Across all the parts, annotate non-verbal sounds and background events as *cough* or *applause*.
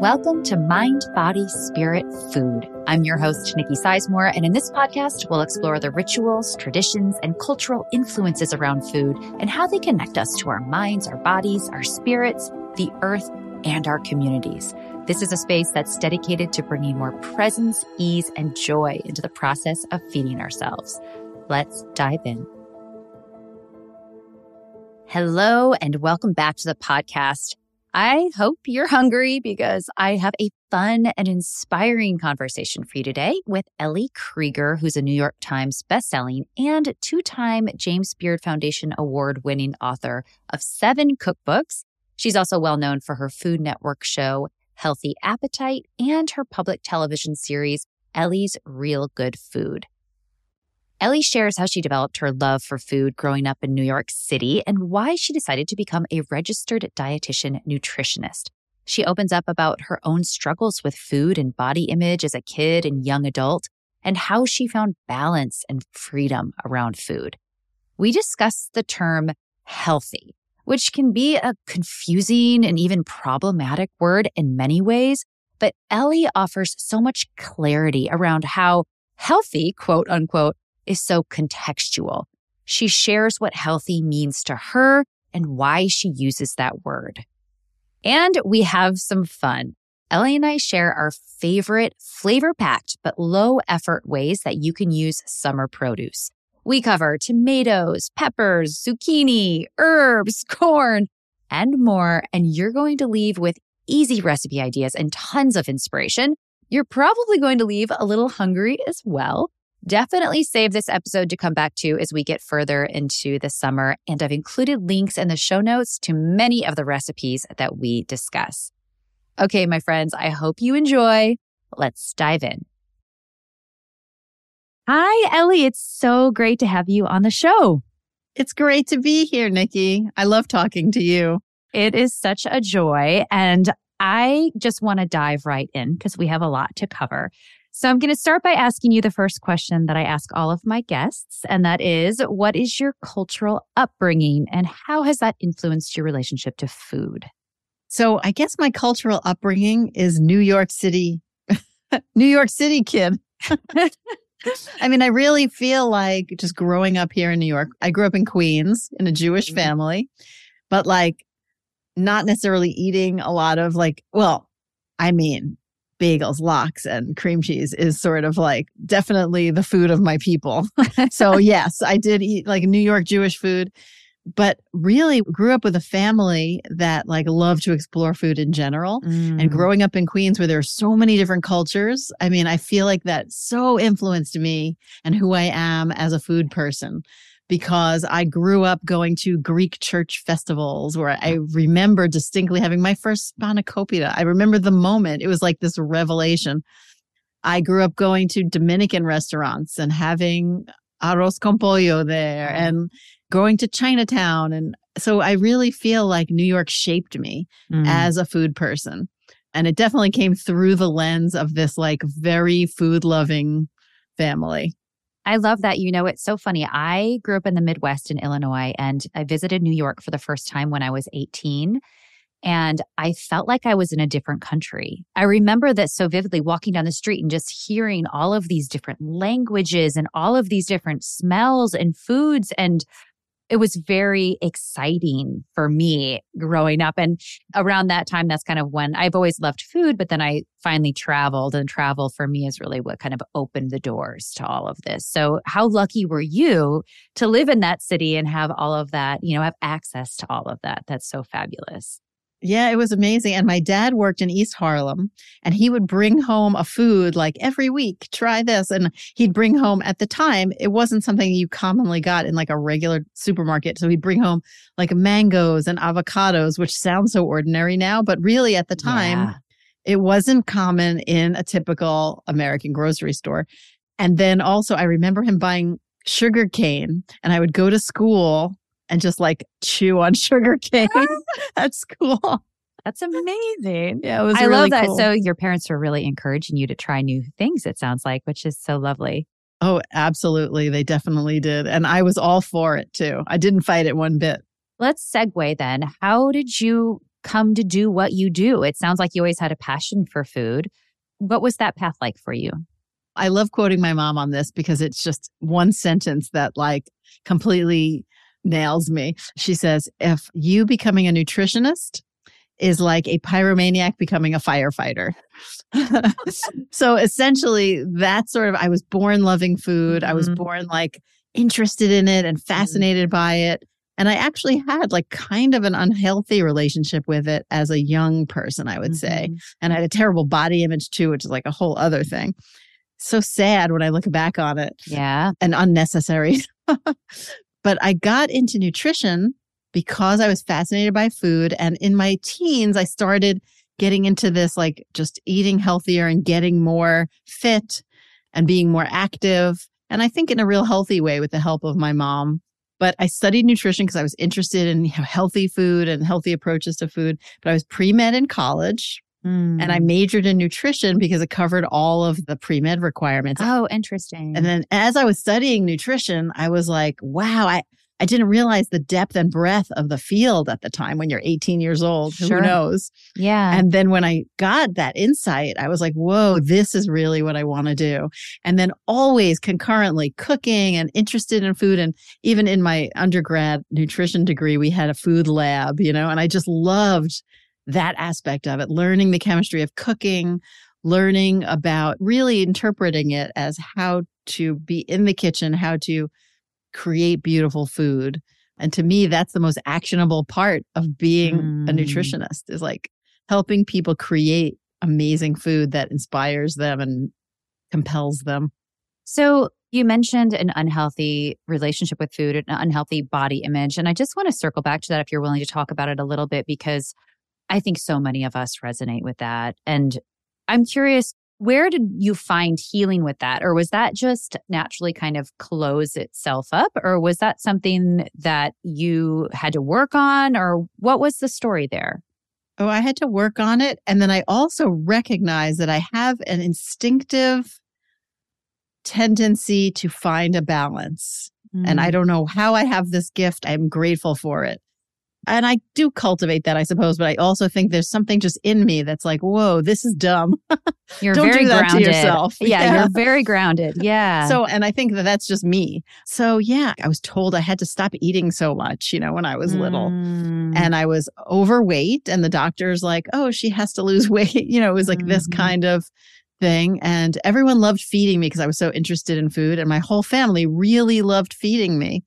Welcome to Mind, Body, Spirit, Food. I'm your host, Nicki Sizemore, and in this podcast, we'll explore the rituals, traditions, and cultural influences around food and how they connect us to our minds, our bodies, our spirits, the earth, and our communities. This is a space that's dedicated to bringing more presence, ease, and joy into the process of feeding ourselves. Let's dive in. Hello, and welcome back to the podcast. I hope you're hungry because I have a fun and inspiring conversation for you today with Ellie Krieger, who's a New York Times bestselling and two time James Beard Foundation award winning author of seven cookbooks. She's also well known for her Food Network show, Healthy Appetite, and her public television series, Ellie's Real Good Food. Ellie shares how she developed her love for food growing up in New York City and why she decided to become a registered dietitian nutritionist. She opens up about her own struggles with food and body image as a kid and young adult and how she found balance and freedom around food. We discuss the term healthy, which can be a confusing and even problematic word in many ways, but Ellie offers so much clarity around how healthy, quote unquote, is so contextual. She shares what healthy means to her and why she uses that word. And we have some fun. Ellie and I share our favorite flavor packed but low effort ways that you can use summer produce. We cover tomatoes, peppers, zucchini, herbs, *laughs* corn, and more. And you're going to leave with easy recipe ideas and tons of inspiration. You're probably going to leave a little hungry as well. Definitely save this episode to come back to as we get further into the summer. And I've included links in the show notes to many of the recipes that we discuss. Okay, my friends, I hope you enjoy. Let's dive in. Hi, Ellie. It's so great to have you on the show. It's great to be here, Nicki. I love talking to you. It is such a joy. And I just want to dive right in because we have a lot to cover. So I'm going to start by asking you the first question that I ask all of my guests. And that is, what is your cultural upbringing and how has that influenced your relationship to food? So I guess my cultural upbringing is New York City, *laughs* New York City kid. *laughs* I mean, I really feel like just growing up here in New York, I grew up in Queens in a Jewish mm-hmm. family, but like not necessarily eating a lot of like, well, I mean, bagels, lox, and cream cheese is sort of like definitely the food of my people. *laughs* so, *laughs* yes, I did eat like New York Jewish food, but really grew up with a family that like loved to explore food in general. Mm. And growing up in Queens where there are so many different cultures, I mean, I feel like that so influenced me and who I am as a food person because I grew up going to Greek church festivals where I remember distinctly having my first spanakopita. I remember the moment. It was like this revelation. I grew up going to Dominican restaurants and having arroz con pollo there and going to Chinatown. And so I really feel like New York shaped me mm. as a food person. And it definitely came through the lens of this like very food loving family. I love that. You know, it's so funny. I grew up in the Midwest in Illinois and I visited New York for the first time when I was 18. And I felt like I was in a different country. I remember that so vividly walking down the street and just hearing all of these different languages and all of these different smells and foods. And it was very exciting for me growing up. And around that time, that's kind of when I've always loved food, but then I finally traveled, and travel for me is really what kind of opened the doors to all of this. So, how lucky were you to live in that city and have all of that, you know, have access to all of that? That's so fabulous. Yeah, it was amazing. And my dad worked in East Harlem and he would bring home a food like every week, try this. And he'd bring home at the time, it wasn't something you commonly got in like a regular supermarket. So he'd bring home like mangoes and avocados, which sounds so ordinary now, but really at the time, yeah. it wasn't common in a typical American grocery store. And then also, I remember him buying sugar cane and I would go to school and just like chew on *laughs* sugar *laughs* cane at school. That's amazing. Yeah, it was. I really love that. Cool. So your parents were really encouraging you to try new things. It sounds like, which is so lovely. Oh, absolutely. They definitely did, and I was all for it too. I didn't fight it one bit. Let's segue then. How did you come to do what you do? It sounds like you always had a passion for food. What was that path like for you? I love quoting my mom on this because it's just one sentence that like completely nails me. She says, if you becoming a nutritionist is like a pyromaniac becoming a firefighter. *laughs* so essentially, that's sort of, I was born loving food. I was mm-hmm. born like interested in it and mm-hmm. fascinated mm-hmm. by it. And I actually had like kind of an unhealthy relationship with it as a young person, I would mm-hmm. say. And I had a terrible body image too, which is like a whole other thing. So sad when I look back on it. Yeah. And unnecessary. *laughs* but I got into nutrition because I was fascinated by food. And in my teens, I started getting into this like just eating healthier and getting more fit and being more active. And I think in a real healthy way with the help of my mom. But I studied nutrition because I was interested in healthy food and healthy approaches to food. But I was pre med in college. Mm. And I hmm. majored in nutrition because it covered all of the pre med requirements. Oh, interesting. And then as I was studying nutrition, I was like, wow, I, I didn't realize the depth and breadth of the field at the time when you're 18 years old. Sure. Who knows? Yeah. And then when I got that insight, I was like, whoa, this is really what I want to do. And then always concurrently cooking and interested in food. And even in my undergrad nutrition degree, we had a food lab, you know, and I just loved that aspect of it, learning the chemistry of cooking, learning about really interpreting it as how to be in the kitchen, how to create beautiful food. And to me, that's the most actionable part of being mm. a nutritionist is like helping people create amazing food that inspires them and compels them. So you mentioned an unhealthy relationship with food, an unhealthy body image. And I just want to circle back to that if you're willing to talk about it a little bit, because I think so many of us resonate with that. And I'm curious where did you find healing with that? Or was that just naturally kind of close itself up? Or was that something that you had to work on? Or what was the story there? Oh, I had to work on it. And then I also recognize that I have an instinctive tendency to find a balance. Mm. And I mm. don't know how I have this gift. I'm grateful for it and I do cultivate that, I suppose, but I also think there's something just in me that's like, whoa, this is dumb. *laughs* You're Don't very do that grounded. to yourself. Yeah, *laughs* yeah, you're very grounded. Yeah. So, and I think that that's just me. So, yeah, I was told I had to stop eating so much, you know, when I was mm. little. And I was overweight, and the doctor's like, oh, she has to lose *laughs* weight. You know, it was like mm. this mm-hmm. kind of thing. And everyone loved feeding me because I was so interested in food. And my whole family really loved feeding me.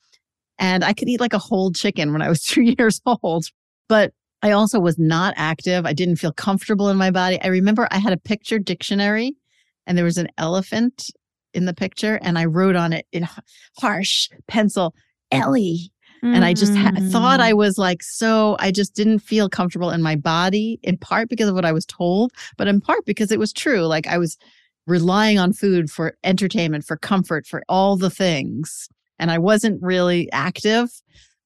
And I could eat like a whole chicken when I was *laughs* two years old. But I also was not active. I didn't feel comfortable in my body. I remember I had a picture dictionary and there was an elephant in the picture and I wrote on it in harsh pencil, Ellie. Mm. And I just ha- thought I mm. was like, so I just didn't feel comfortable in my body, in part because of what I was told, but in part because it was true. Like I was relying on food for entertainment, for comfort, for all the things and I wasn't really active.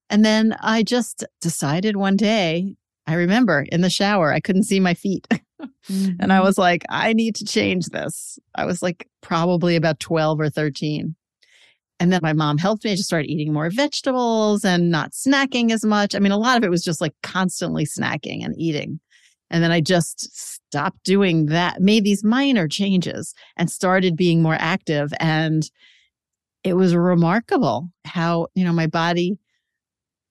And then I just decided one day, I remember in the shower, I couldn't see my feet. mm-hmm. *laughs* And I mm-hmm. was like, I need to change this. I was like probably about 12 or 13. And then my mom helped me. I just started eating more vegetables and not snacking as much. I mean, a lot of it was just like constantly snacking and eating. And then I just stopped doing that, made these minor changes and started being more active. And it was remarkable how, you know, my body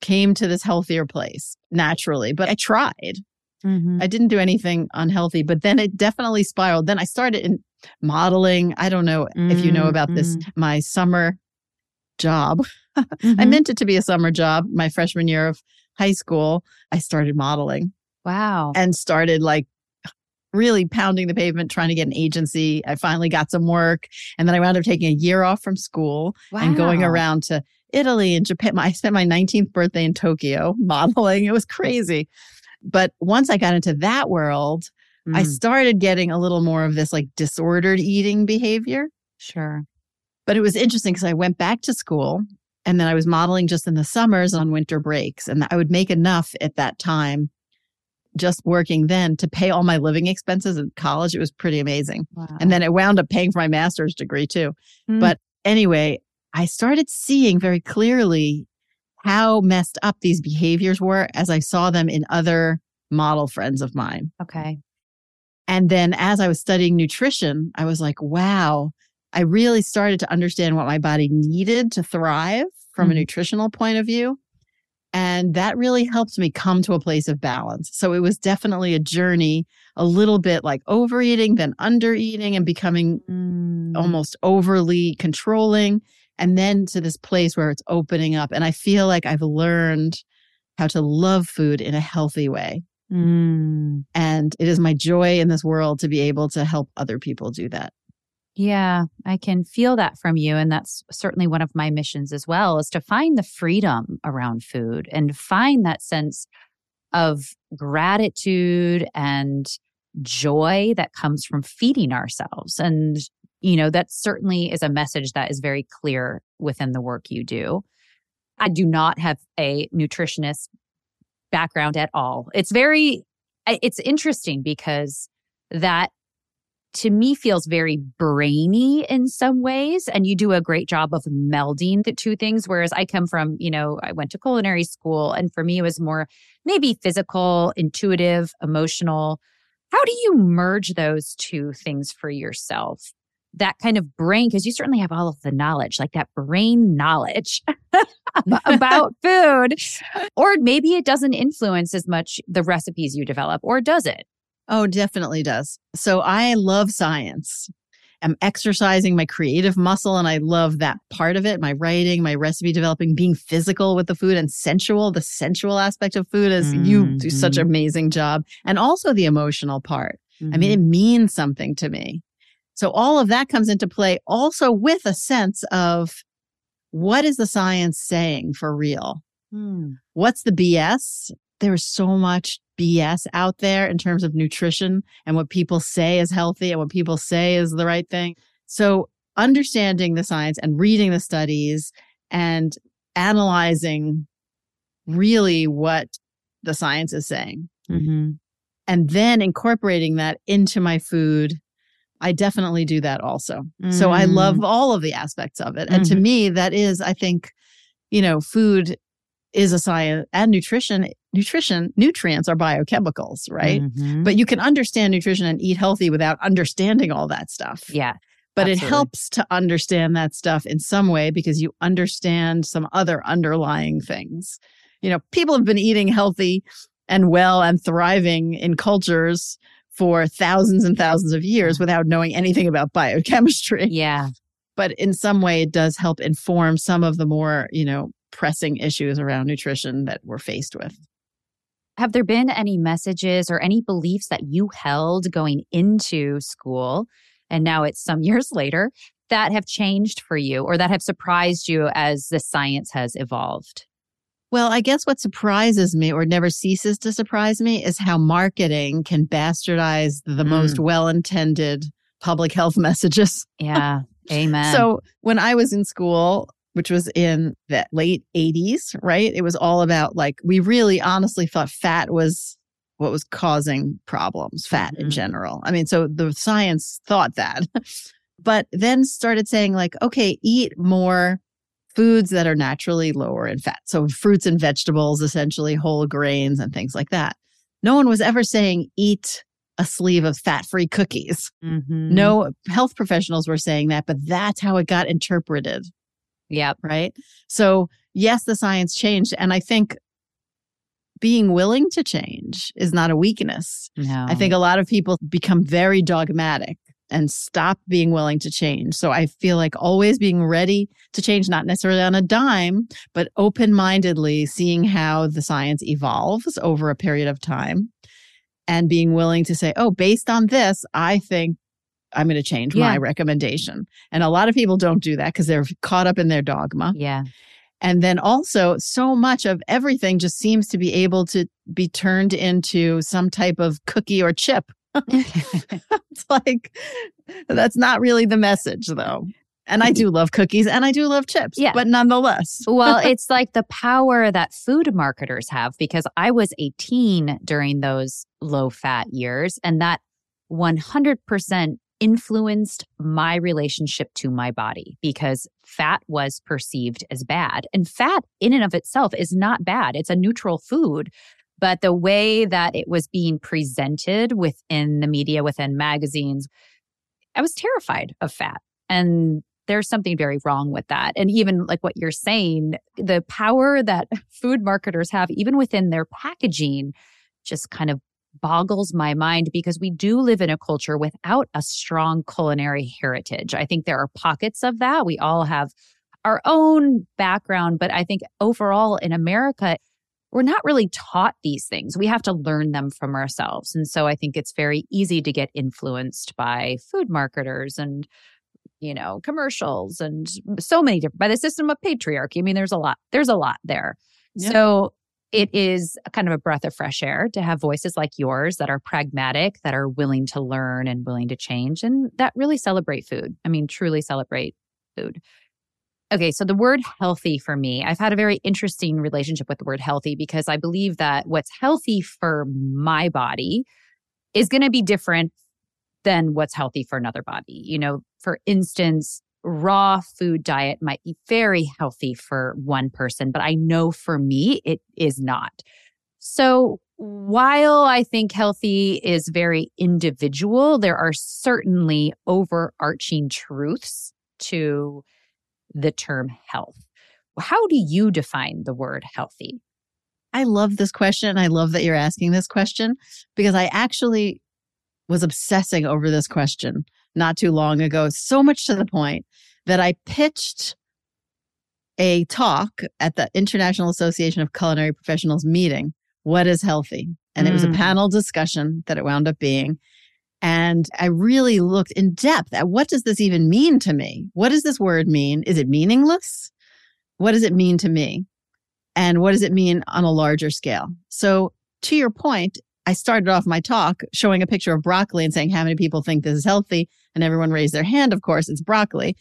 came to this healthier place naturally, but I tried. Mm-hmm. I didn't do anything unhealthy, but then it definitely spiraled. Then I started in modeling. I don't know mm-hmm. if you know about this, mm-hmm. my summer job. *laughs* Mm-hmm. I meant it to be a summer job my freshman year of high school. I started modeling. Wow. And started like really pounding the pavement trying to get an agency. I finally got some work. And then I wound up taking a year off from school wow. and going around to Italy and Japan. I spent my 19th birthday in Tokyo *laughs* modeling. It was crazy. But once I got into that world, mm. I started getting a little more of this like disordered eating behavior. Sure. But it was interesting because I went back to school and then I was modeling just in the summers on winter breaks. And I would make enough at that time just working then to pay all my living expenses in college. It was pretty amazing. Wow. And then it wound up paying for my master's degree too. Mm. But anyway, I started seeing very clearly how messed up these behaviors were as I saw them in other model friends of mine. Okay. And then as I was studying nutrition, I was like, wow, I really started to understand what my body needed to thrive from Mhm. a nutritional point of view. And that really helped me come to a place of balance. So it was definitely a journey, a little bit like overeating, then undereating, and becoming Mm. almost overly controlling. And then to this place where it's opening up. And I feel like I've learned how to love food in a healthy way. Mm. And it is my joy in this world to be able to help other people do that. Yeah, I can feel that from you. And that's certainly one of my missions as well is to find the freedom around food and find that sense of gratitude and joy that comes from feeding ourselves. And, you know, that certainly is a message that is very clear within the work you do. I do not have a nutritionist background at all. It's very, it's interesting because that to me feels very brainy in some ways and you do a great job of melding the two things whereas i come from you know i went to culinary school and for me it was more maybe physical intuitive emotional. How do you merge those two things for yourself? That kind of brain because you certainly have all of the knowledge like that brain knowledge *laughs* about food or maybe it doesn't influence as much the recipes you develop or does it Oh, definitely does. So I love science. I'm exercising my creative muscle and I love that part of it. My writing, my recipe developing, being physical with the food and sensual. The sensual aspect of food is you do such an Mhm. amazing job. And also the emotional part. I Mm-hmm. mean, it means something to me. So all of that comes into play also with a sense of what is the science saying for real? Mm. What's the BS? There is so much BS out there in terms of nutrition and what people say is healthy and what people say is the right thing. So understanding the science and reading the studies and analyzing really what the science is saying hmm and then incorporating that into my food. I definitely do that also. So I Mm. love all of the aspects of it. And to Mhm. me, that is, I think, you know, food is a science and nutrition. Nutrition, nutrients are biochemicals, right? Mhm. But you can understand nutrition and eat healthy without understanding all that stuff. yeah. But it helps to understand that stuff in some way because you understand some other underlying things. You know, people have been eating healthy and well and thriving in cultures for thousands and thousands of years without knowing anything about biochemistry. *laughs* Yeah. But in some way, it does help inform some of the more, you know, pressing issues around nutrition that we're faced with. Have there been any messages or any beliefs that you held going into school and now it's some *laughs* years later that have changed for you or that have surprised you as the science has evolved? Well, I guess what surprises me or never ceases to surprise me is how marketing can bastardize the most mm. well intended public health *laughs* messages. Yeah. Amen. So when I was in school, which was in the late 80s, right? It was all about like, we really honestly thought fat was what was causing problems, fat in Mhm. general. I mean, so the science thought that, *laughs* but then started saying, like, okay, eat more foods that are naturally lower in fat. So fruits and vegetables, essentially whole grains and things like that. No one was ever saying eat a sleeve of fat free cookies. Mhm. No health professionals were saying that, but that's how it got interpreted, Yep. right? So, yes, the science changed. And I think being willing to change is not a weakness. No. I think a lot of people become very dogmatic and stop being willing to change. So I feel like always being ready to change, not necessarily on a dime, but open mindedly seeing how the science evolves over a period of time and being willing to say, oh, based on this, I think I'm going to change my recommendation. And a lot of people don't do that because they're caught up in their dogma. Yeah. And then also, so much of everything just seems to be able to be turned into some type of cookie or chip. *laughs* it's like, that's not really the message, though. And I do love cookies and I do love chips, Yeah. but nonetheless. *laughs* well, it's like the power that food marketers have because I was 18 during those low fat years, and that 100% influenced my relationship to my body because fat was perceived as bad. And fat, in and of itself, is not bad, it's a neutral food. But the way that it was being presented within the media, within magazines, I was terrified of fat. And there's something very wrong with that. And even like what you're saying, the power that *laughs* food marketers have, even within their packaging, just kind of boggles my mind because we do live in a culture without a strong culinary heritage. I think there are pockets of that. We all have our own background, but I think overall in America, we're not really taught these things. We have to learn them from ourselves. And so I think it's very easy to get influenced by food marketers and you know, commercials and so many different by the system of patriarchy. I mean, there's a lot, there's a lot there. So it is kind of a breath of fresh air to have voices like yours that are pragmatic, that are willing to learn and willing to change, and that really celebrate food. I mean, truly celebrate food. Okay, so the word healthy for me, I've had a very interesting relationship with the word healthy because I believe that what's healthy for my body is going to be different than what's healthy for another body. You know, for instance, raw food diet might be very healthy for one person, but I know for me it is not. So while I think healthy is very individual, there are certainly overarching truths to the term health. How do you define the word healthy? I love this question. I love that you're asking this question because I actually was obsessing over this question not too long ago, so much to the point that I pitched a talk at the International Association of Culinary Professionals meeting. What is healthy? And mm. it was a mm. panel discussion that it wound up being. And I really looked in depth at what does this even mean to me? What does this word mean? Is it meaningless? What does it mean to me? And what does it mean on a larger scale? So, to your point, I started off my talk showing a picture of broccoli and saying, How many people think this is healthy? And everyone raised their hand. Of course, it's broccoli.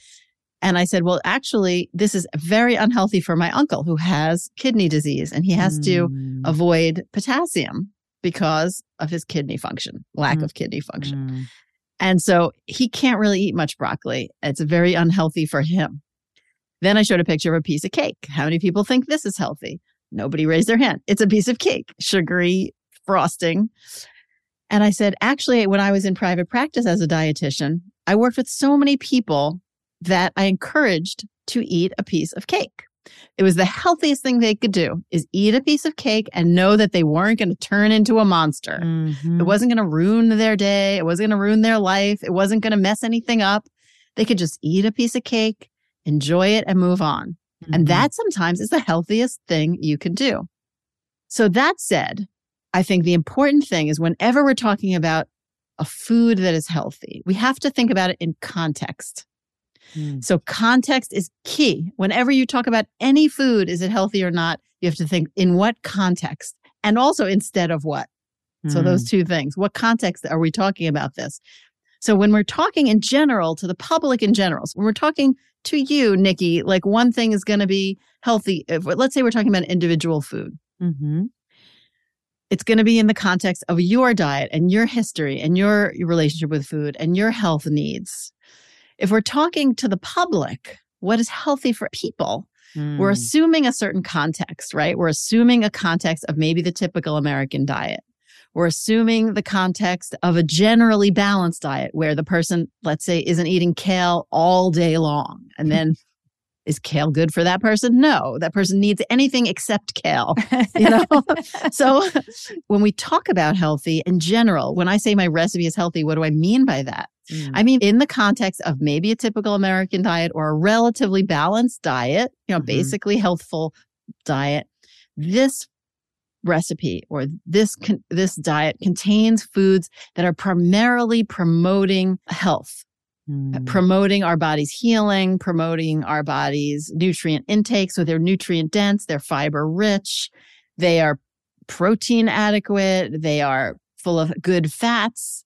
And I said, Well, actually, this is very unhealthy for my uncle who has kidney disease and he has mm. to avoid potassium because of his kidney function, lack mm. of kidney function. Mm. And so he can't really eat much broccoli. It's very unhealthy for him. Then I showed a picture of a piece of cake. How many people think this is healthy? Nobody raised their hand. It's a piece of cake, sugary frosting. And I said, actually, when I was in private practice as a dietitian, I worked with so many people that I encouraged to eat a piece of cake. It was the healthiest thing they could do is eat a piece of cake and know that they weren't going to turn into a monster. Mm-hmm. It wasn't going to ruin their day. It wasn't going to ruin their life. It wasn't going to mess anything up. They could just eat a piece of cake, enjoy it and move on. Mm-hmm. And that sometimes is the healthiest thing you can do. So that said, I think the important thing is whenever we're talking about a food that is healthy, we have to think about it in context. Mm. So context is key. Whenever you talk about any food, is it healthy or not? You have to think in what context and also instead of what. Mm. So those hmm. two things. What context are we talking about this? So when we're talking in general to the public in general, so when we're talking to you, Nicki, like one thing is going to be healthy. If, let's say we're talking about individual food. Mm-hmm. It's going to be in the context of your diet and your history and your relationship with food and your health needs. If we're talking to the public, what is healthy for people? Mm. We're hmm. assuming a certain context, right? We're assuming a context of maybe the typical American diet. We're assuming the context of a generally balanced diet where the person, let's say, isn't eating kale all day long. And then is kale good for that person? No, that person needs anything except kale. You know? *laughs* *laughs* so when we talk about healthy in general, when I say my recipe is healthy, what do I mean by that? Mm. I mean, in the context of maybe a typical American diet or a relatively balanced diet, you know, mm-hmm. basically healthful diet, this recipe or this con- this diet contains foods that are primarily promoting health Mm. promoting our body's healing, promoting our body's nutrient intake. So they're nutrient dense, they're fiber rich, they are protein adequate, they are full of good fats,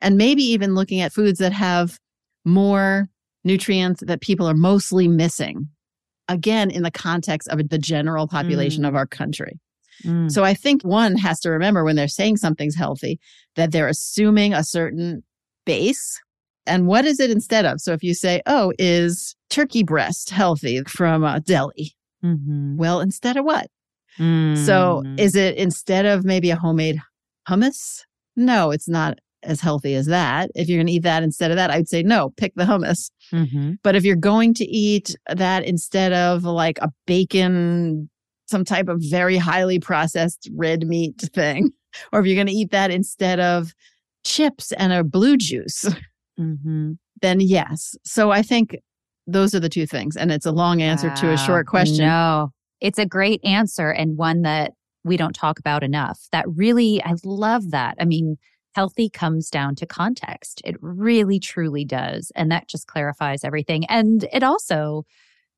and maybe even looking at foods that have more nutrients that people are mostly missing. Again, in the context of the general population mm. of our country. Mm. So I think one has to remember when they're saying something's healthy that they're assuming a certain base and what is it instead of? So if you say, oh, is turkey breast healthy from uh, deli? Mm-hmm. Well, instead of what? So Mm. is it instead of maybe a homemade hummus? No, it's not as healthy as that. If you're going to eat that instead of that, I'd say no, pick the hummus. Mhm. But if you're going to eat that instead of like a bacon, some type of very highly processed red meat thing, *laughs* or if you're going to eat that instead of chips and a blue juice, Mhm. then yes. So I think those are the two things. And it's a long answer to a short question. No, it's a great answer and one that we don't talk about enough. That really, I love that. I mean, healthy comes down to context. It really, truly does. And that just clarifies everything. And it also,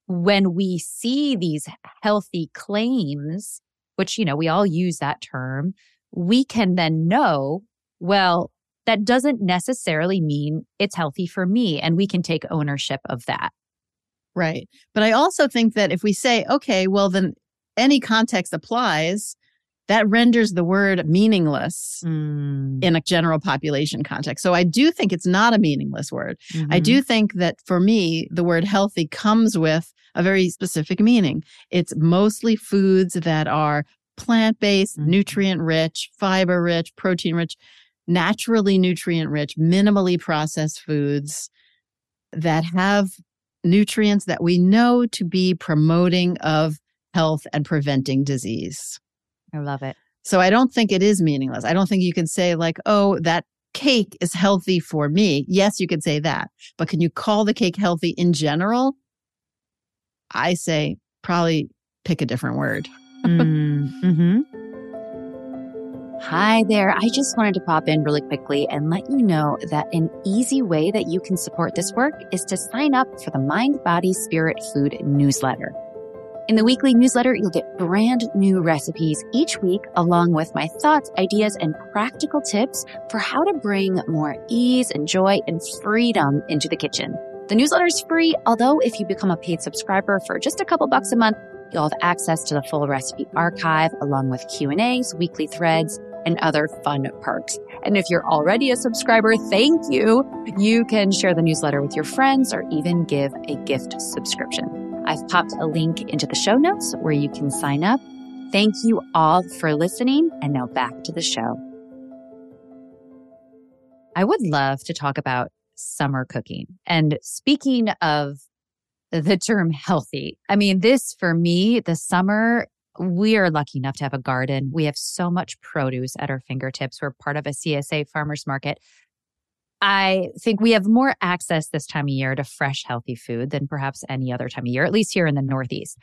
when we see these healthy claims, which, you know, we all use that term, we can then know, well, that doesn't necessarily mean it's healthy for me. And we can take ownership of that. Right. But I also think that if we say, okay, well, then any context applies, that renders the word meaningless Mm. in a general population context. So I do think it's not a meaningless word. I Mhm. do think that for me, the word healthy comes with a very specific meaning. It's mostly foods that are plant based, Mhm. nutrient rich, fiber rich, protein rich, naturally nutrient rich, minimally processed foods that have nutrients that we know to be promoting of health and preventing disease. I love it. So I don't think it is meaningless. I don't think you can say, like, oh, that cake is healthy for me. Yes, you could say that. But can you call the cake healthy in general? I say probably pick a different word. mm-hmm. Hi there. I just wanted to pop in really quickly and let you know that an easy way that you can support this work is to sign up for the Mind, Body, Spirit Food newsletter. In the weekly newsletter, you'll get brand new recipes each week, along with my thoughts, ideas, and practical tips for how to bring more ease and joy and freedom into the kitchen. The newsletter is free, although if you become a paid subscriber for just a couple bucks a month, you'll have access to the full recipe archive along with Q&As, weekly threads, and other fun perks. And if you're already a subscriber, thank you. You can share the newsletter with your friends or even give a gift subscription. I've popped a link into the show notes where you can sign up. Thank you all for listening. And now back to the show. I would love to talk about summer cooking. And speaking of the term healthy, I mean, this for me, the summer, we are lucky enough to have a garden. We have so much produce at our fingertips. We're part of a CSA farmers market. I think we have more access this time of year to fresh, healthy food than perhaps any other time of year, at least here in the Northeast.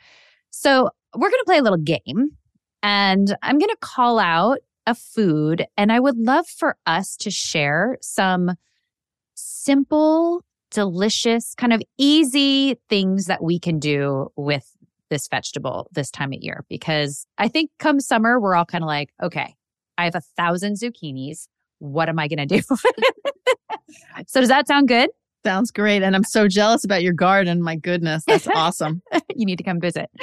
So we're going to play a little game and I'm going to call out a food and I would love for us to share some simple, delicious, kind of easy things that we can do with this vegetable this time of year. Because I think come summer, we're all kind of like, okay, I have a thousand zucchinis. What am I going to do? *laughs* so, does that sound good? Sounds great. And I'm so jealous about your garden. My goodness. That's awesome. *laughs* you need to come visit. *laughs*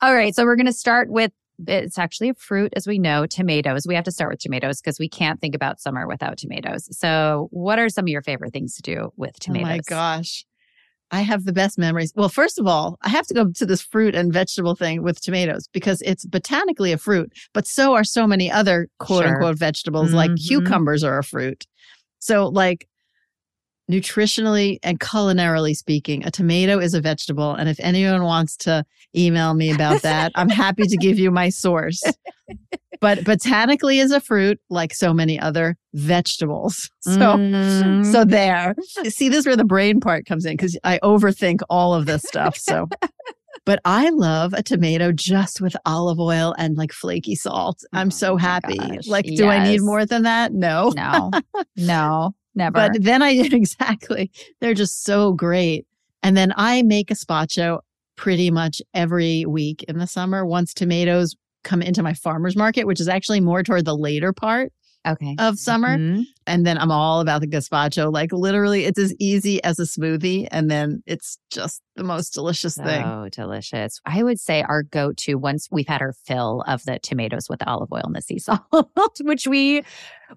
All right. So, we're going to start with it's actually a fruit, as we know, tomatoes. We have to start with tomatoes because we can't think about summer without tomatoes. So, what are some of your favorite things to do with tomatoes? Oh my gosh. I have the best memories. Well, first of all, I have to go to this fruit and vegetable thing with tomatoes because it's botanically a fruit, but so are so many other quote Sure. unquote vegetables, like Mhm. cucumbers are a fruit. So, like, nutritionally and culinarily speaking, a tomato is a vegetable. And if anyone wants to email me about *laughs* that, I'm happy to give you my source. But botanically is a fruit, like so many other vegetables. *laughs* So, Mm. so there. See, this is where the brain part comes in because I overthink all of this stuff. So, *laughs* but I love a tomato just with olive oil and like flaky salt. I'm Oh so happy. gosh, Like, do I need more than that? No. no, no, never. But then I did *laughs* exactly, they're just so great. And then I make gazpacho pretty much every week in the summer once tomatoes come into my farmer's market, which is actually more toward the later part okay. of summer. Mhm. And then I'm all about the gazpacho. Like literally, it's as easy as a smoothie. And then it's just the most delicious thing. So delicious. I would say our go to once we've had our fill of the tomatoes with the olive oil and the sea salt, *laughs* which we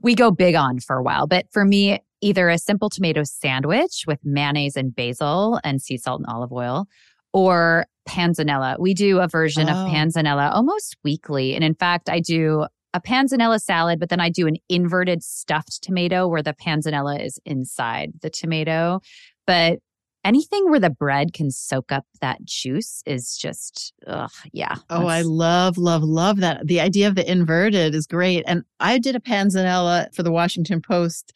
we go big on for a while. But for me, either a simple tomato sandwich with mayonnaise and basil and sea salt and olive oil, or panzanella. We do a version Oh. of panzanella almost weekly. And in fact, I do a panzanella salad, but then I do an inverted stuffed tomato where the panzanella is inside the tomato. But anything where the bread can soak up that juice is just, ugh, yeah. Oh, I love, love, love that. The idea of the inverted is great. And I did a panzanella for the Washington Post,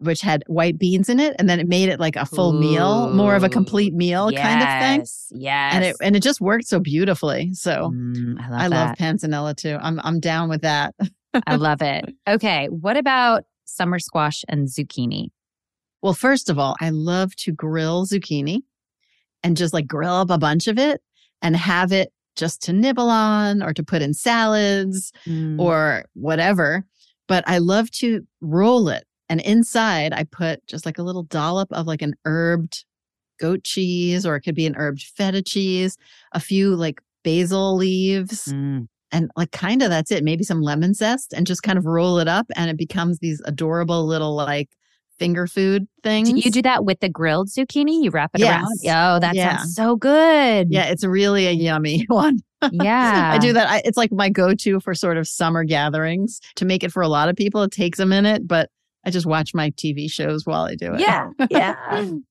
which had white beans in it, and then it made it like a full meal, more of a complete meal kind of thing. Yes, Yes. And it and it just worked so beautifully. So Mm, I love I love panzanella too. I'm I'm down with that. I love *laughs* it. Okay. What about summer squash and zucchini? Well, first of all, I love to grill zucchini and just like grill up a bunch of it and have it just to nibble on or to put in salads Mm. or whatever. But I love to roll it. And inside, I put just like a little dollop of like an herbed goat cheese, or it could be an herbed feta cheese, a few like basil leaves, Mm. and like kind of that's it. Maybe some lemon zest and just kind of roll it up. And it becomes these adorable little like finger food things. Do you do that with the grilled zucchini? You wrap it Yes. around? Oh, that Yeah. sounds so good. Yeah, it's really a yummy *laughs* one. Yeah. I do that. I, it's like my go to for sort of summer gatherings. To make it for a lot of people, it takes a minute, but I just watch my TV shows while I do it. Yeah. Yeah. *laughs*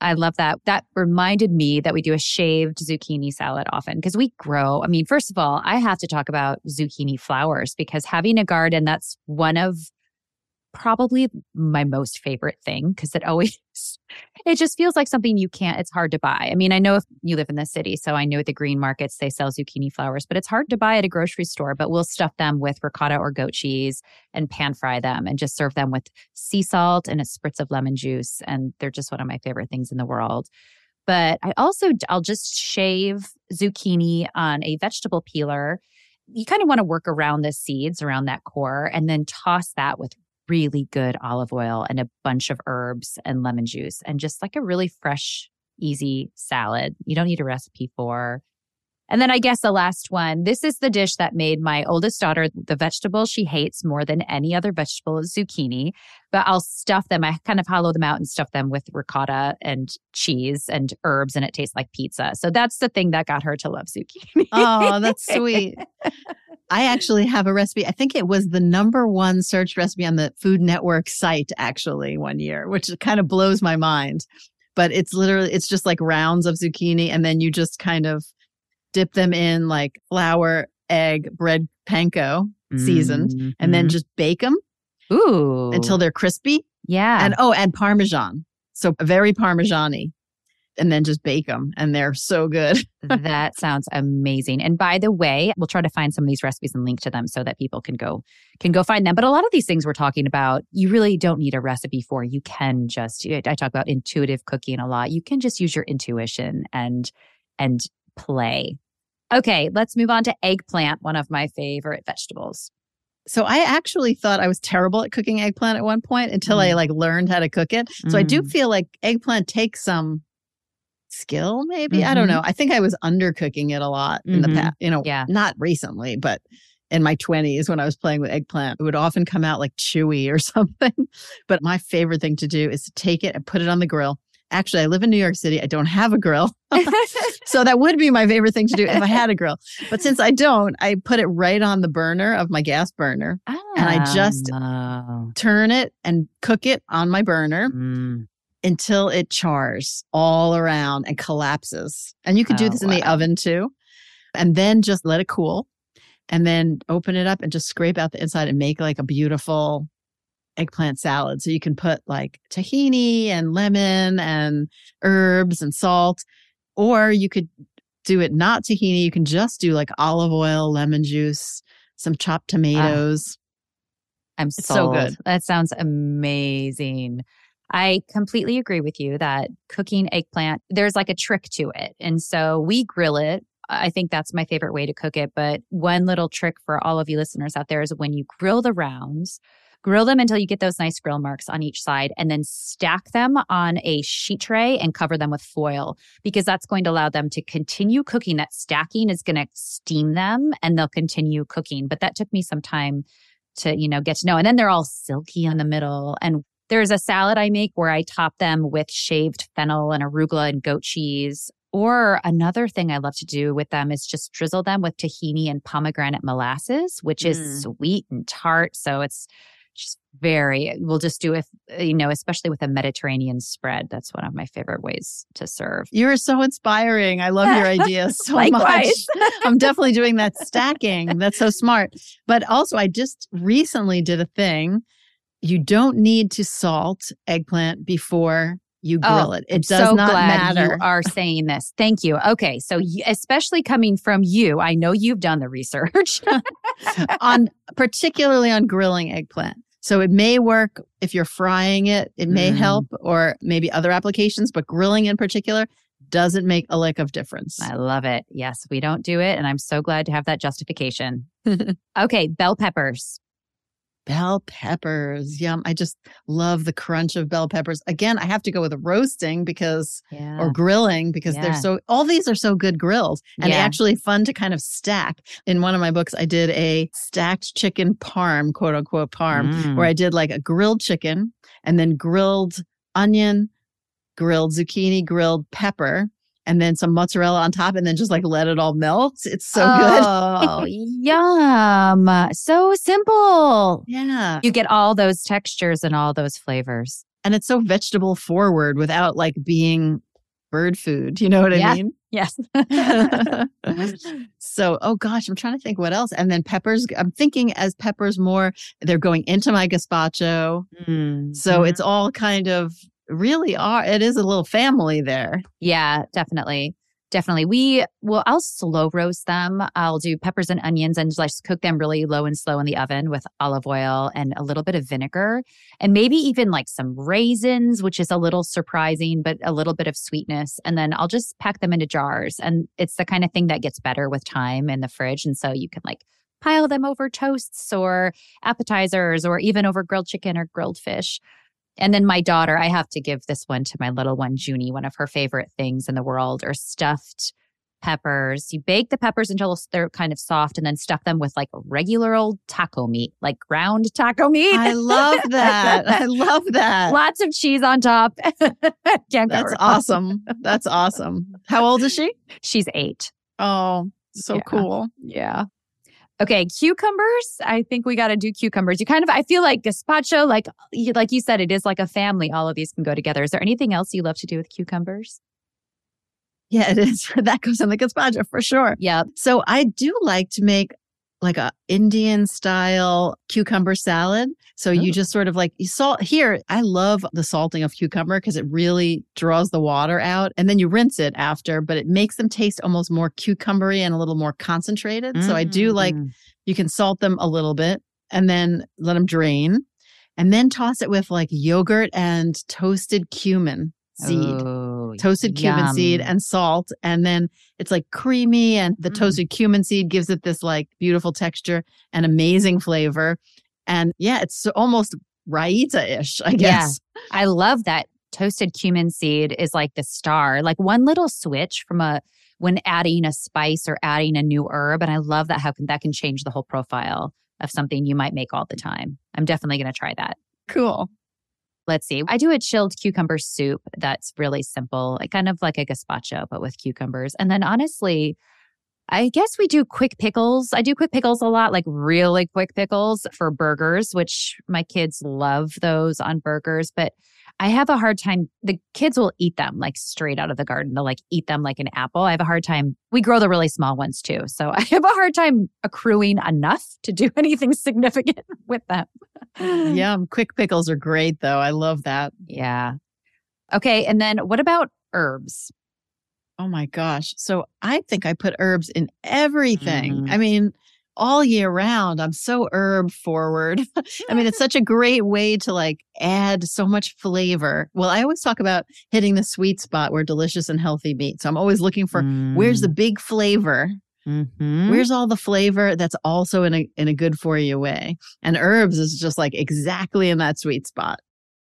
I love that. That reminded me that we do a shaved zucchini salad often because we grow. I mean, first of all, I have to talk about zucchini flowers because having a garden, that's one of probably my most favorite thing because it always, it just feels like something you can't, it's hard to buy. I mean, I know if you live in the city, so I know at the green markets they sell zucchini flowers, but it's hard to buy at a grocery store. But we'll stuff them with ricotta or goat cheese and pan fry them and just serve them with sea salt and a spritz of lemon juice. And they're just one of my favorite things in the world. But I also, I'll just shave zucchini on a vegetable peeler. You kind of want to work around the seeds, around that core, and then toss that with really good olive oil and a bunch of herbs and lemon juice and just like a really fresh, easy salad. You don't need a recipe for. And then I guess the last one, this is the dish that made my oldest daughter the vegetable she hates more than any other vegetable is zucchini. But I'll stuff them. I kind of hollow them out and stuff them with ricotta and cheese and herbs, and it tastes like pizza. So that's the thing that got her to love zucchini. Oh, that's *laughs* sweet. I actually have a recipe. I think it was the number one search recipe on the Food Network site actually one year, which kind of blows my mind. But it's literally, it's just like rounds of zucchini and then you just kind of dip them in like flour, egg, bread, panko seasoned, and then just bake them Mm-hmm. ooh until they're crispy. yeah And oh, and Parmesan. So very Parmesan and then just bake them and they're so good. *laughs* that sounds amazing. And by the way, we'll try to find some of these recipes and link to them so that people can go can go find them. But a lot of these things we're talking about, you really don't need a recipe for. You can just I talk about intuitive cooking a lot. You can just use your intuition and and play. Okay, let's move on to eggplant, one of my favorite vegetables. So I actually thought I was terrible at cooking eggplant at one point until I Mm. like learned how to cook it. So I do Mm. feel like eggplant takes some skill maybe. I don't Mhm. know. I think I was undercooking it a lot in the Mhm. past, you know, Yeah. not recently, but in my 20s when I was playing with eggplant, it would often come out like chewy or *laughs* something. But my favorite thing to do is to take it and put it on the grill. Actually, I live in New York City. I don't have a grill. *laughs* So that would be my favorite thing to do if I had a grill. But since I don't, I put it right on the burner of my gas burner, And I just- Oh. turn it and cook it on my burner Mm. until it chars all around and collapses. And you could do Oh, this in the oven too. And then just let it cool and then open it up and just scrape out the inside and make like a beautiful eggplant salad. So you can put like tahini and lemon and herbs and salt, or you could do it not tahini. You can just do like olive oil, lemon juice, some chopped ah. tomatoes. I'm so good. That sounds amazing. I completely agree with you that cooking eggplant, there's like a trick to it. And so we grill it. I think that's my favorite way to cook it. But one little trick for all of you listeners out there is when you grill the rounds, grill them until you get those nice grill marks on each side and then stack them on a sheet tray and cover them with foil because that's going to allow them to continue cooking. That stacking is going to steam them and they'll continue cooking. But that took me some time to, you know, get to know. And then they're all silky in the middle. And there's a salad I make where I top them with shaved fennel and arugula and goat cheese. Or another thing I love to do with them is just drizzle them with tahini and pomegranate molasses, which is Mm. sweet and tart. So it's just very, we'll just do it, you know, especially with a Mediterranean spread. That's one of my favorite ways to serve. You're so inspiring. I love your *laughs* ideas so much. *laughs* I'm definitely doing that stacking. That's so smart. But also, I just recently did a thing. You don't need to salt eggplant before you oh, grill Oh, it. It does so not glad matter. you are saying this. Thank you. Okay. So, especially coming from you, I know you've done the research. *laughs* on particularly on grilling eggplant. So it may work if you're frying it, it may Mm. help, or maybe other applications, but grilling in particular doesn't make a lick of difference. I love it. Yes, we don't do it. And I'm so glad to have that justification. *laughs* okay. Bell peppers. Bell peppers. Yum. I just love the crunch of bell peppers. Again, I have to go with roasting because Yeah. or grilling because Yeah. they're so all these are so good grills and Yeah. actually fun to kind of stack. In one of my books, I did a stacked chicken parm, quote unquote parm, Mm. where I did like a grilled chicken and then grilled onion, grilled zucchini, grilled pepper, and then some mozzarella on top, and then just like let it all melt. It's so good. Oh, yum. So simple. Yeah. You get all those textures and all those flavors. And it's so vegetable forward without like being bird food. You know what Yeah. I mean? Yes. *laughs* so, oh gosh, I'm trying to think what else. And then peppers, I'm thinking as peppers more, they're going into my gazpacho. Mm. So it's all kind of really are, it is a little family there. Yeah, definitely. Definitely. We well, I'll slow roast them. I'll do peppers and onions and just cook them really low and slow in the oven with olive oil and a little bit of vinegar and maybe even like some raisins, which is a little surprising, but a little bit of sweetness. And then I'll just pack them into jars. And it's the kind of thing that gets better with time in the fridge. And so you can like pile them over toasts or appetizers or even over grilled chicken or grilled fish. And then my daughter, I have to give this one to my little one, Junie. One of her favorite things in the world are stuffed peppers. You bake the peppers until they're kind of soft and then stuff them with like regular old taco meat, like ground taco meat. I love *laughs* that. I love that. Lots of cheese on top. *laughs* That's awesome. That's awesome. How old is she? She's eight. Oh, so Yeah. cool. Yeah. Okay, cucumbers. I think we got to do cucumbers. You kind of, I feel like gazpacho, like you- like you said, it is like a family. All of these can go together. Is there anything else you love to do with cucumbers? Yeah, it is. *laughs* that goes in the gazpacho for sure. Yeah. So I do like to make like a Indian style cucumber salad. So you Oh. just sort of like you salt here. I love the salting of cucumber because it really draws the water out and then you rinse it after, but it makes them taste almost more cucumbery and a little more concentrated. So I do like Mm. you can salt them a little bit and then let them drain and then toss it with like yogurt and toasted cumin seed Oh, toasted cumin seed and salt and then it's like creamy and the Mm. toasted cumin seed gives it this like beautiful texture and amazing flavor and yeah it's almost raita-ish i Yeah. guess I love that toasted cumin seed is like the star. Like one little switch from a when adding a spice or adding a new herb, and I love that how can that can change the whole profile of something you might make all the time. I'm definitely going to try that. cool Let's see. I do a chilled cucumber soup that's really simple, kind of like a gazpacho, but with cucumbers. And then honestly, I guess we do quick pickles. I do quick pickles a lot, like really quick pickles for burgers, which my kids love those on burgers. But I have a hard time. The kids will eat them like straight out of the garden. They'll like eat them like an apple. I have a hard time. We grow the really small ones too. So *laughs* I have a hard time accruing enough to do *laughs* anything significant with them. *laughs* yum quick pickles are great though i love that Yeah. Okay. And then what about herbs? oh my gosh so i think i put herbs in everything Mm. i mean all year round i'm so herb forward *laughs* I mean, it's *laughs* such a great way to like add so much flavor. Well, I always talk about hitting the sweet spot where delicious and healthy meet. So I'm always looking for where's the big flavor? Mhm. Where's all the flavor that's also in a in a good for you way? And herbs is just like exactly in that sweet spot.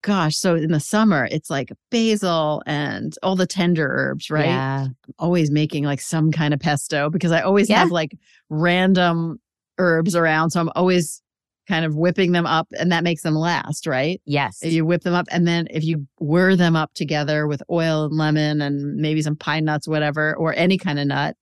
Gosh, so in the summer it's like basil and all the tender herbs, right? Yeah. always making like some kind of pesto because I always Yeah. have like random herbs around. So I'm always kind of whipping them up and that makes them last, right? Yes. You whip them up and then if you whir them up together with oil and lemon and maybe some pine nuts, whatever, or any kind of nut,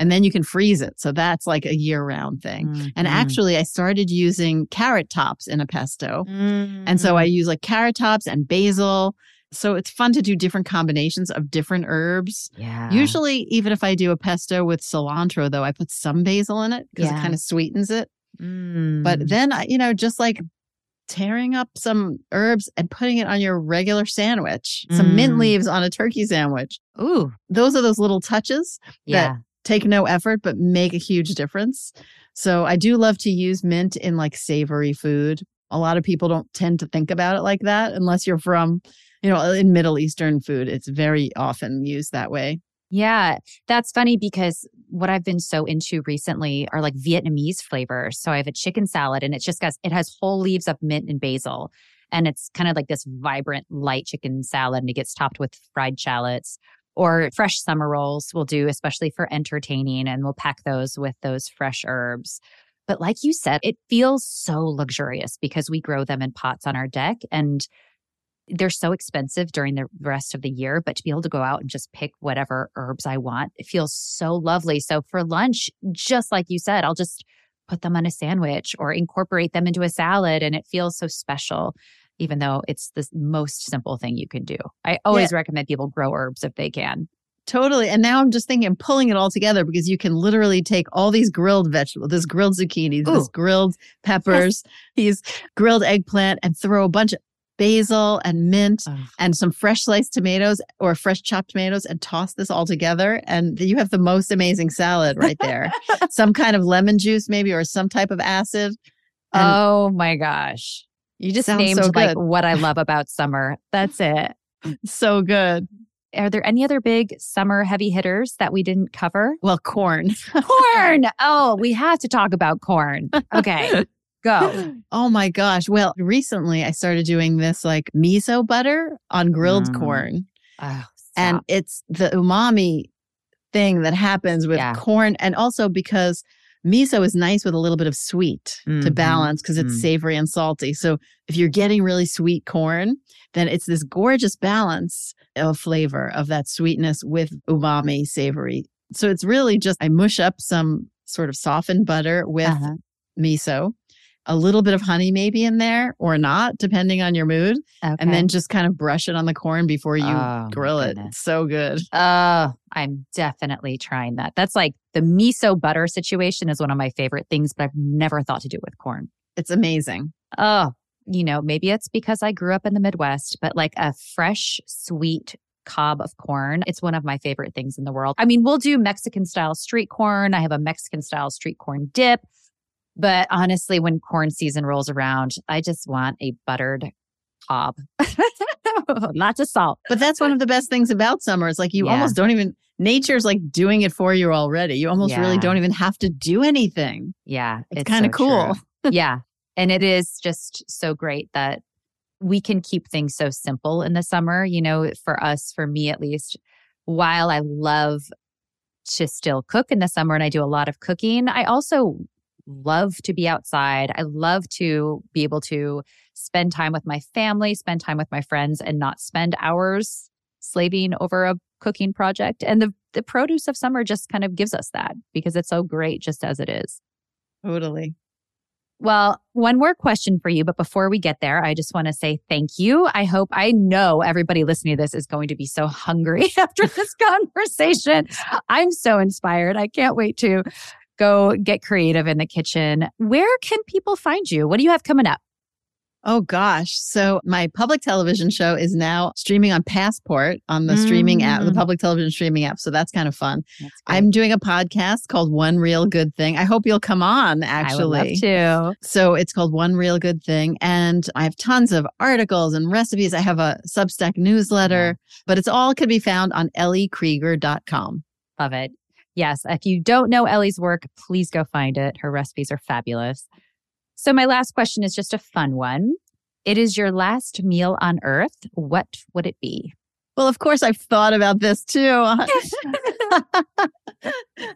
and then you can freeze it. So that's like a year round thing. Mm-hmm. And actually, I started using carrot tops in a pesto. And so I Mm. use like carrot tops and basil. So it's fun to do different combinations of different herbs. yeah. Usually, even if I do a pesto with cilantro, though, I put some basil in it because Yeah. it kind of sweetens it. Mm. But then, you know, just like tearing up some herbs and putting it on your regular sandwich, some mint Mm. leaves on a turkey sandwich. ooh, Those are those little touches yeah. Take no effort but make a huge difference. So I do love to use mint in like savory food. A lot of people don't tend to think about it like that unless you're from, you know, in Middle Eastern food. It's very often used that way. Yeah, that's funny because what I've been so into recently are like Vietnamese flavors. So I have a chicken salad and it's just got it has whole leaves of mint and basil. And it's kind of like this vibrant light chicken salad and it gets topped with fried shallots or fresh summer rolls we'll do, especially for entertaining. And we'll pack those with those fresh herbs. But like you said, it feels so luxurious because we grow them in pots on our deck and they're so expensive during the rest of the year, but to be able to go out and just pick whatever herbs I want, it feels so lovely. So for lunch, just like you said, I'll just put them on a sandwich or incorporate them into a salad and it feels so special, even though it's the most simple thing you can do. I always recommend people grow herbs if they can. Totally. And now I'm just thinking, I'm pulling it all together because you can literally take all these grilled vegetables, this grilled zucchini, this grilled peppers, these grilled eggplant, and throw a bunch of basil and mint and some fresh sliced tomatoes or fresh chopped tomatoes and toss this all together. And you have the most amazing salad right there. *laughs* some kind of lemon juice, maybe, or some type of acid. And oh my gosh. You just Sounds named so like what I love about summer. That's it. *laughs* so good. Are there any other big summer heavy hitters that we didn't cover? Well, corn. *laughs* corn. Oh, we have to talk about corn. Okay, *laughs* go. Oh my gosh. Well, recently I started doing this like miso butter on grilled Mm. corn. Oh, And it's the umami thing that happens with Yeah. corn. And also because miso is nice with a little bit of sweet to Mhm. balance because it's Mm. savory and salty. So if you're getting really sweet corn, then it's this gorgeous balance of flavor of that sweetness with umami savory. So it's really just I mush up some sort of softened butter with Uh-huh. miso, a little bit of honey maybe in there or not, depending on your mood, and then just kind of brush it on the corn before you Oh, grill it. It's so good. Oh, I'm definitely trying that. That's like the miso butter situation is one of my favorite things, but I've never thought to do it with corn. It's amazing. Oh, you know, maybe it's because I grew up in the Midwest, but like a fresh, sweet cob of corn, it's one of my favorite things in the world. I mean, we'll do Mexican style street corn. I have a Mexican style street corn dip. But honestly, when corn season rolls around, I just want a buttered cob. *laughs* Lots of salt. But that's one of the best things about summer. It's like you Yeah. almost don't even, nature's like doing it for you already. You almost really don't even have to do anything. Yeah. It's kinda so cool. *laughs* yeah. And it is just so great that we can keep things so simple in the summer. You know, for us, for me at least, while I love to still cook in the summer and I do a lot of cooking, I also love to be outside. I love to be able to spend time with my family, spend time with my friends, and not spend hours slaving over a cooking project. And the, the produce of summer just kind of gives us that because it's so great just as it is. Totally. Well, one more question for you. But before we get there, I just want to say thank you. I hope, I know everybody listening to this is going to be so hungry *laughs* after this *laughs* conversation. I'm so inspired. I can't wait to go get creative in the kitchen. Where can people find you? What do you have coming up? Oh gosh. So my public television show is now streaming on Passport on the streaming app, the Mm. public television streaming app. So that's kind of fun. I'm doing a podcast called One Real Good Thing. I hope you'll come on actually. I would love to. So it's called One Real Good Thing. And I have tons of articles and recipes. I have a Substack newsletter, but it's all can be found on elliekrieger.com. Love it. Yes. If you don't know Ellie's work, please go find it. Her recipes are fabulous. So, my last question is just a fun one. It is your last meal on earth. What would it be? Well, of course, I've thought about this too. *laughs*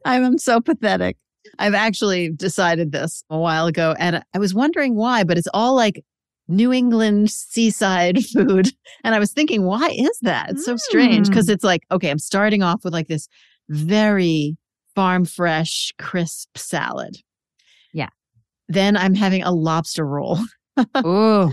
I'm so pathetic. I've actually decided this a while ago and I was wondering why, but it's all like New England seaside *laughs* food. And I was thinking, why is that? It's so strange because Mm. it's like, okay, I'm starting off with like this very farm fresh, crisp salad. Yeah. Then I'm having a lobster roll *laughs* Ooh.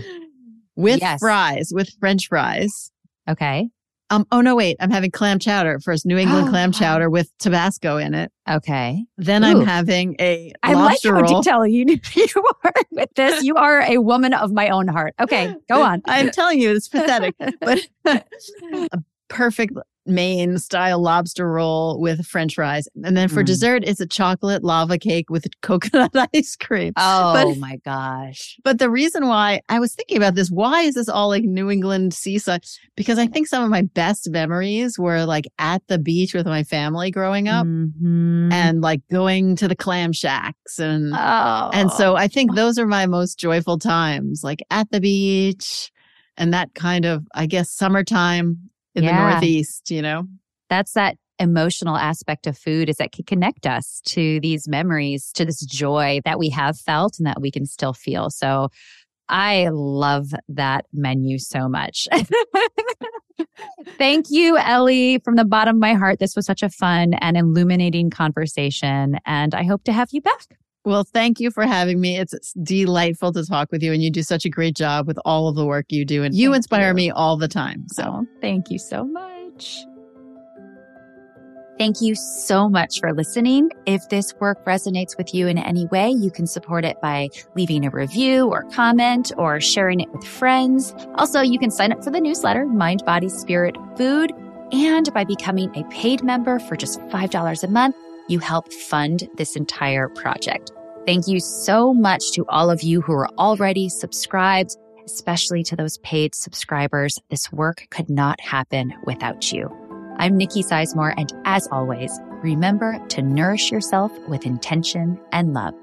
with Yes. fries, with French fries. Okay. Um, oh no, wait, I'm having clam chowder first, New England *gasps* clam chowder with Tabasco in it. Okay. Then Ooh. I'm having a I like how roll. detailed you *laughs* you are with this. You are a woman of my own heart. Okay, go on. I'm telling you, it's pathetic, but *laughs* a perfect Maine style lobster roll with French fries. And then for Mm. dessert, it's a chocolate lava cake with *laughs* coconut *laughs* ice cream. Oh But- my gosh. But the reason why I was thinking about this, why is this all like New England seaside? Because I think some of my best memories were like at the beach with my family growing up Mhm. and like going to the clam shacks and oh. and so I think those are my most joyful times, like at the beach and that kind of, I guess, summertime in the Northeast, you know? that's that emotional aspect of food is that can connect us to these memories, to this joy that we have felt and that we can still feel. So I love that menu so much. *laughs* Thank you, Ellie, from the bottom of my heart. This was such a fun and illuminating conversation, and I hope to have you back. Well, thank you for having me. It's it's delightful to talk with you, and you do such a great job with all of the work you do. And you Thank inspire you. me all the time. So, So thank you so much. Thank you so much for listening. If this work resonates with you in any way, you can support it by leaving a review or comment or sharing it with friends. Also, you can sign up for the newsletter, Mind, Body, Spirit, Food. And by becoming a paid member for just $5 a month, you help fund this entire project. Thank you so much to all of you who are already subscribed, especially to those paid subscribers. This work could not happen without you. I'm Nicki Sizemore, and as always, remember to nourish yourself with intention and love.